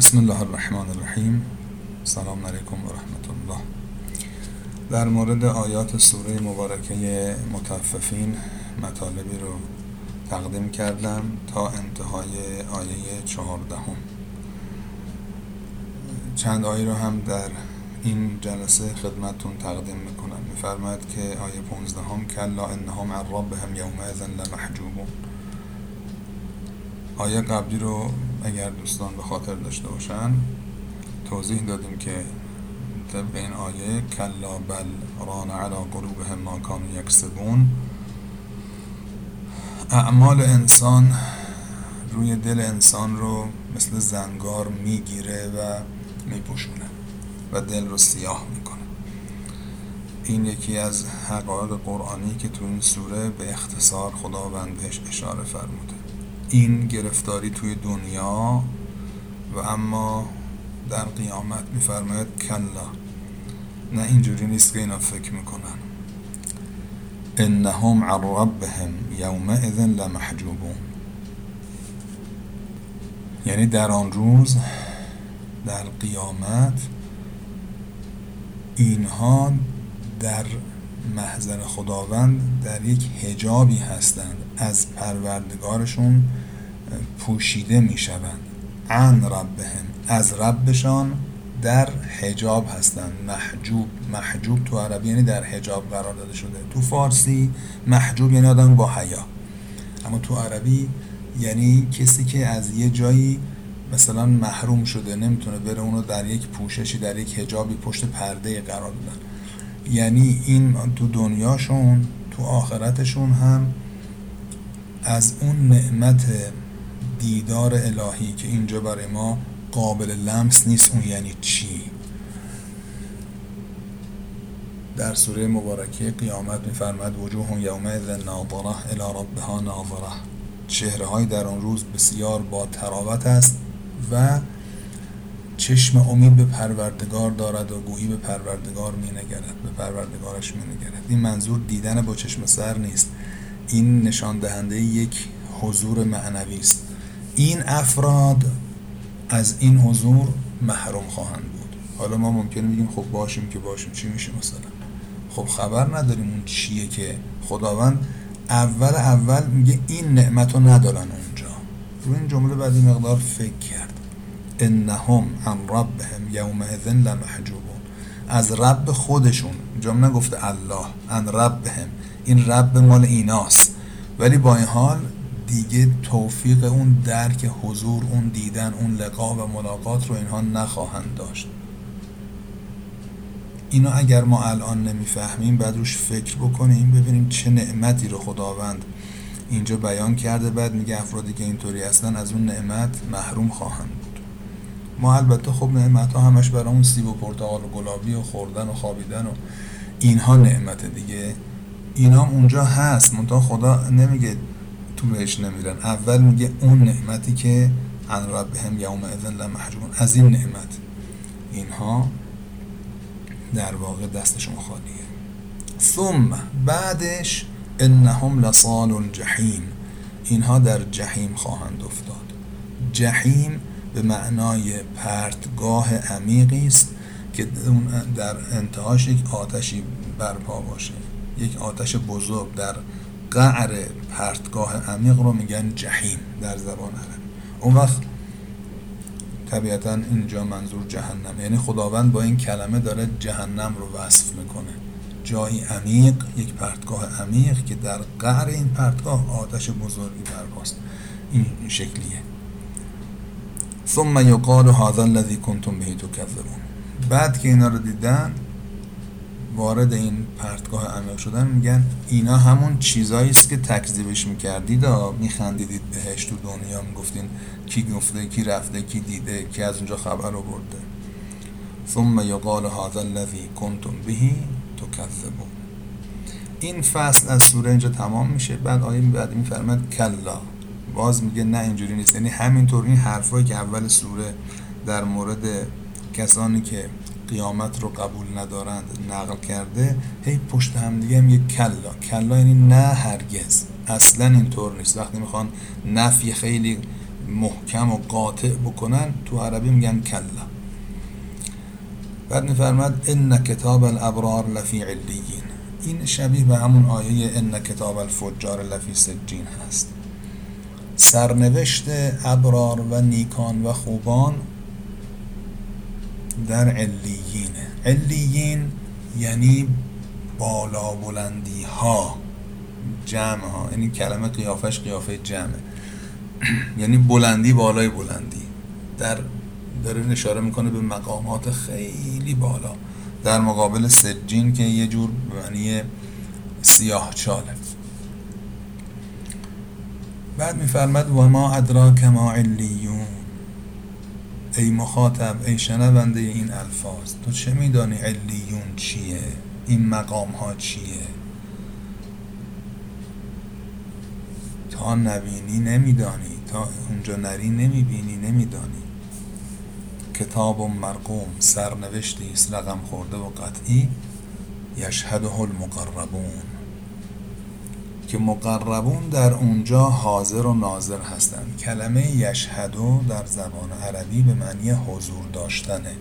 بسم الله الرحمن الرحیم سلام علیکم و رحمت الله در مورد آیات سوره مبارکه متففین مطالبی رو تقدیم کردم تا انتهای آیه چهاردهم. چند آیه رو هم در این جلسه خدمتون تقدیم می‌کنم. میفرماید که آیه پونزدهم کلا انهم عن ربهم یومئذ لمحجوبون. آیه قبلی رو اگر دوستان به خاطر داشته باشن توضیح دادیم که طبق این آیه کلا بل ران علی قلوبهم ما کانوا یکسبون. اعمال انسان روی دل انسان رو مثل زنگار می‌گیره و میپوشونه و دل رو سیاه می‌کنه. این یکی از حقایق قرآنی که تو این سوره به اختصار خداوند بهش اشاره فرموده. این گرفتاری توی دنیا و اما در قیامت میفرماید کلا. نه اینجوری نیست که اینا فکر می‌کنن. انهم عن ربهم یومئذ لمحجوبون. یعنی در آن روز در قیامت اینها در محضر خداوند در یک هجابی هستند. از پروردگارشون پوشیده می شوند عن ربهم. از ربشان در حجاب هستند. محجوب محجوب تو عربی یعنی در حجاب قرار داده شده. تو فارسی محجوب یعنی آدم با حیا. اما تو عربی یعنی کسی که از یه جایی مثلا محروم شده نمی‌تونه بره اونو در یک پوششی در یک حجابی پشت پرده قرار بدن. یعنی این تو دنیاشون تو آخرتشون هم از اون نعمت دیدار الهی که اینجا برای ما قابل لمس نیست اون یعنی چی. در سوره مبارکه قیامت میفرماد وجوه یومئذ ناظره الی ربها ناظره. چهره های در آن روز بسیار با تراوت است و چشم امید به پروردگار دارد و گویی به پروردگار می نگرد به پروردگارش می نگرد این منظور دیدن با چشم سر نیست. این نشان دهنده یک حضور معنوی است. این افراد از این حضور محروم خواهند بود. حالا ما ممکنه بگیم خب باشیم که باشیم. چی میشه مثلا؟ خب خبر نداریم اون چیه که خداوند اول اول میگه این نعمت رو ندارن اونجا. رو این جمله بعد این مقدار فکر کرد. انهم عن ربهم یومئذ لمحجوبون. از رب خودشون. جمله نگفته الله عن ربهم. این رب مال ایناست. ولی با این حال دیگه توفیق اون درک حضور اون دیدن اون لقا و ملاقات رو اینها نخواهند داشت. اینا اگر ما الان نمی‌فهمیم بعد روش فکر بکنیم ببینیم چه نعمتی رو خداوند اینجا بیان کرده. بعد میگه افرادی که اینطوری هستن از اون نعمت محروم خواهند ما البته خب نعمت ها همش برای اون سیب و پرتقال و گلابی و خوردن و خوابیدن و اینها نعمت دیگه. اینا اونجا هست. منتها خدا نمیگه تو بهش نمیرن. اول میگه اون نعمتی که عن ربهم یوم اذن لمحجوبون از این نعمت. اینها در واقع دست شما خالیه ثم بعدش انهم لصال الجحیم اینها در جحیم خواهند افتاد. جحیم به معنای پرتگاه عمیقی است که در انتهاش یک آتشی برپا باشه. یک آتش بزرگ در قعر پرتگاه عمیق رو میگن جحیم در زبان عربی. اون وقت طبیعتا اینجا منظور جهنم. یعنی خداوند با این کلمه داره جهنم رو وصف می‌کنه. جایی عمیق یک پرتگاه عمیق که در قعر این پرتگاه آتش بزرگی برپاست. این شکلیه. ثم یقال هذا الذي کنتم به تکذبون. بعد که اینا رو دیدن وارد این پرتگاه عمیق شدن میگن اینا همون چیزایی است که تکذیبش می‌کردید. و میخندیدید بهش تو دنیا می‌گفتین کی گفته کی رفته کی دیده کی از اونجا خبر رو برده ثم یقال هذا الذي کنتم به تکذبون. این فصل از سوره اینجا تمام میشه. بعد آیه بعد میفرماد کلا. باز میگه نه اینجوری نیست. یعنی همینطور این حرفایی که اول سوره در مورد کسانی که قیامت رو قبول ندارند نقل کرده هی پشت هم دیگه یک کلا. کلا یعنی نه هرگز. اصلا اینطور نیست. وقتی می‌خوان نفی خیلی محکم و قاطع بکنن تو عربی میگن کلا. بعد میفرماد ان کتاب الابرار لفی علیین. این شبیه به همون آیه ان کتاب الفجار لفی سجین هست. سرنوشت ابرار و نیکان و خوبان در علیین. علیین یعنی بالا بلندی ها جمع ها یعنی کلمه قیافش قیافه جمعه. یعنی بلندی بالای بلندی. در داره اشاره می‌کنه به مقامات خیلی بالا. در مقابل سجین که یه جور معنی سیاه چاله. بعد میفرمد و ما ادراک ما علیون ای مخاطب ای شنونده این الفاظ تو چه میدانی علیون چیه؟ این مقام ها چیه؟ تا نبینی نمیدانی تا اونجا نری نمی‌بینی نمیدانی. کتاب و مرقوم سرنوشتی است رقم خورده و قطعی یشهده المقربون. که مقربون در اونجا حاضر و ناظر هستند. کلمه یشهدو در زبان عربی به معنی حضور داشتنه.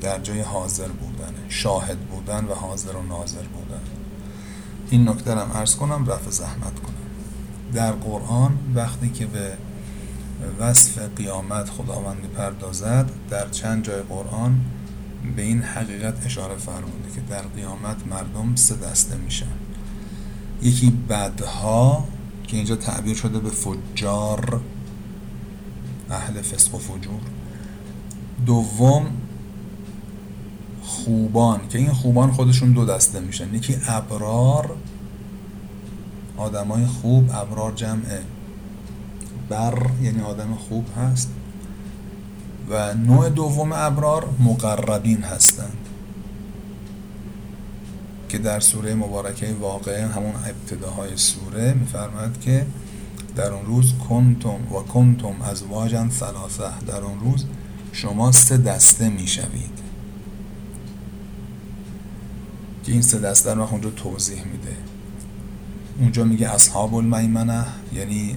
در جای حاضر بودنه شاهد بودن و حاضر و ناظر بودن. این نکته هم ارز کنم رفع زحمت کنم. در قرآن وقتی که به وصف قیامت خداوند پردازد در چند جای قرآن به این حقیقت اشاره فرموده که در قیامت مردم سه دسته میشن. یکی بدها که اینجا تعبیر شده به فجار اهل فسق و فجور. دوم خوبان که این خوبان خودشون دو دسته میشن. یکی ابرار آدمای خوب ابرار جمعه بر یعنی آدم خوب هست. و نوع دوم ابرار مقربین هستند که در سوره مبارکه واقعه همون ابتداهای سوره میفرماد که در اون روز کنتم و کنتم از واجن ثلاثه. در اون روز شما سه دسته می‌شوید. که این سه دسته رو اونجا توضیح میده. اونجا میگه اصحاب المیمنه یعنی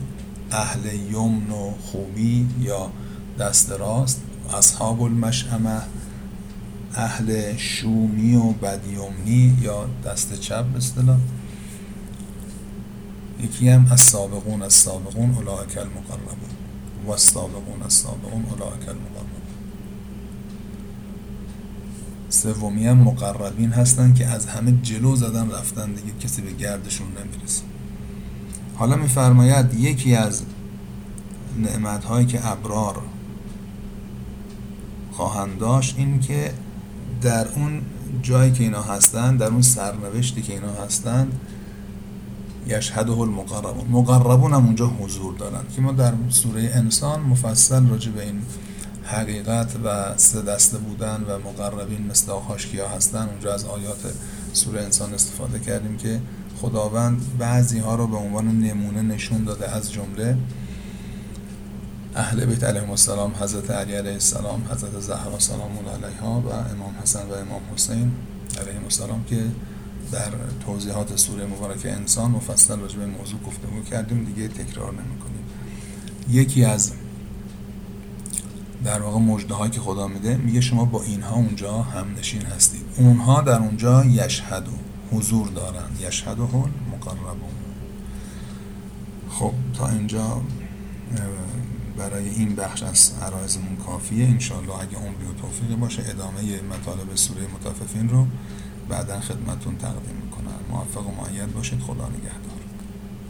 اهل یمن و خوبی یا دست راست. اصحاب المشعمه اهل شومی و بدیومنی یا دست چپ به یکی هم از سابقون از سابقون اولئک المقربون. و السابقون از سابقون اولئک المقربون. سومی هم مقربین هستن که از همه جلو زدن رفتن دیگه کسی به گردشون نمی‌رسه. حالا میفرماید یکی از نعمت هایی که ابرار خواهند داشت این که در اون جایی که اینا هستند در اون سرنوشتی که اینا هستند یشهده المقربون. مقربون هم اونجا حضور دارن که ما در سوره انسان مفصل راجع به این حقیقت و سه دسته بودن و مقربین مثل کیا هستن اونجا از آیات سوره انسان استفاده کردیم که خداوند بعضی ها رو به عنوان نمونه نشون داده از جمله اهل بیت علیهم السلام حضرت علی علیه السلام حضرت زهرا سلام علیها و امام حسن و امام حسین علیهم السلام که در توضیحات سوره مبارک انسان مفصل راجع به موضوع گفتگو کردیم دیگه تکرار نمی‌کنیم. یکی از در واقع مجده که خدا میده میگه شما با اینها اونجا هم نشین هستید. اونها در اونجا یشهدو حضور دارن. یشهدو هل مقربون خب تا اینجا برای این بخش از عرایزمون کافیه. انشالله اگه عمری و توفیقی باشه ادامه مطالب سوره متففین رو بعدا خدمتون تقدیم می‌کنم. موفق و معید باشید. خدا نگهدار.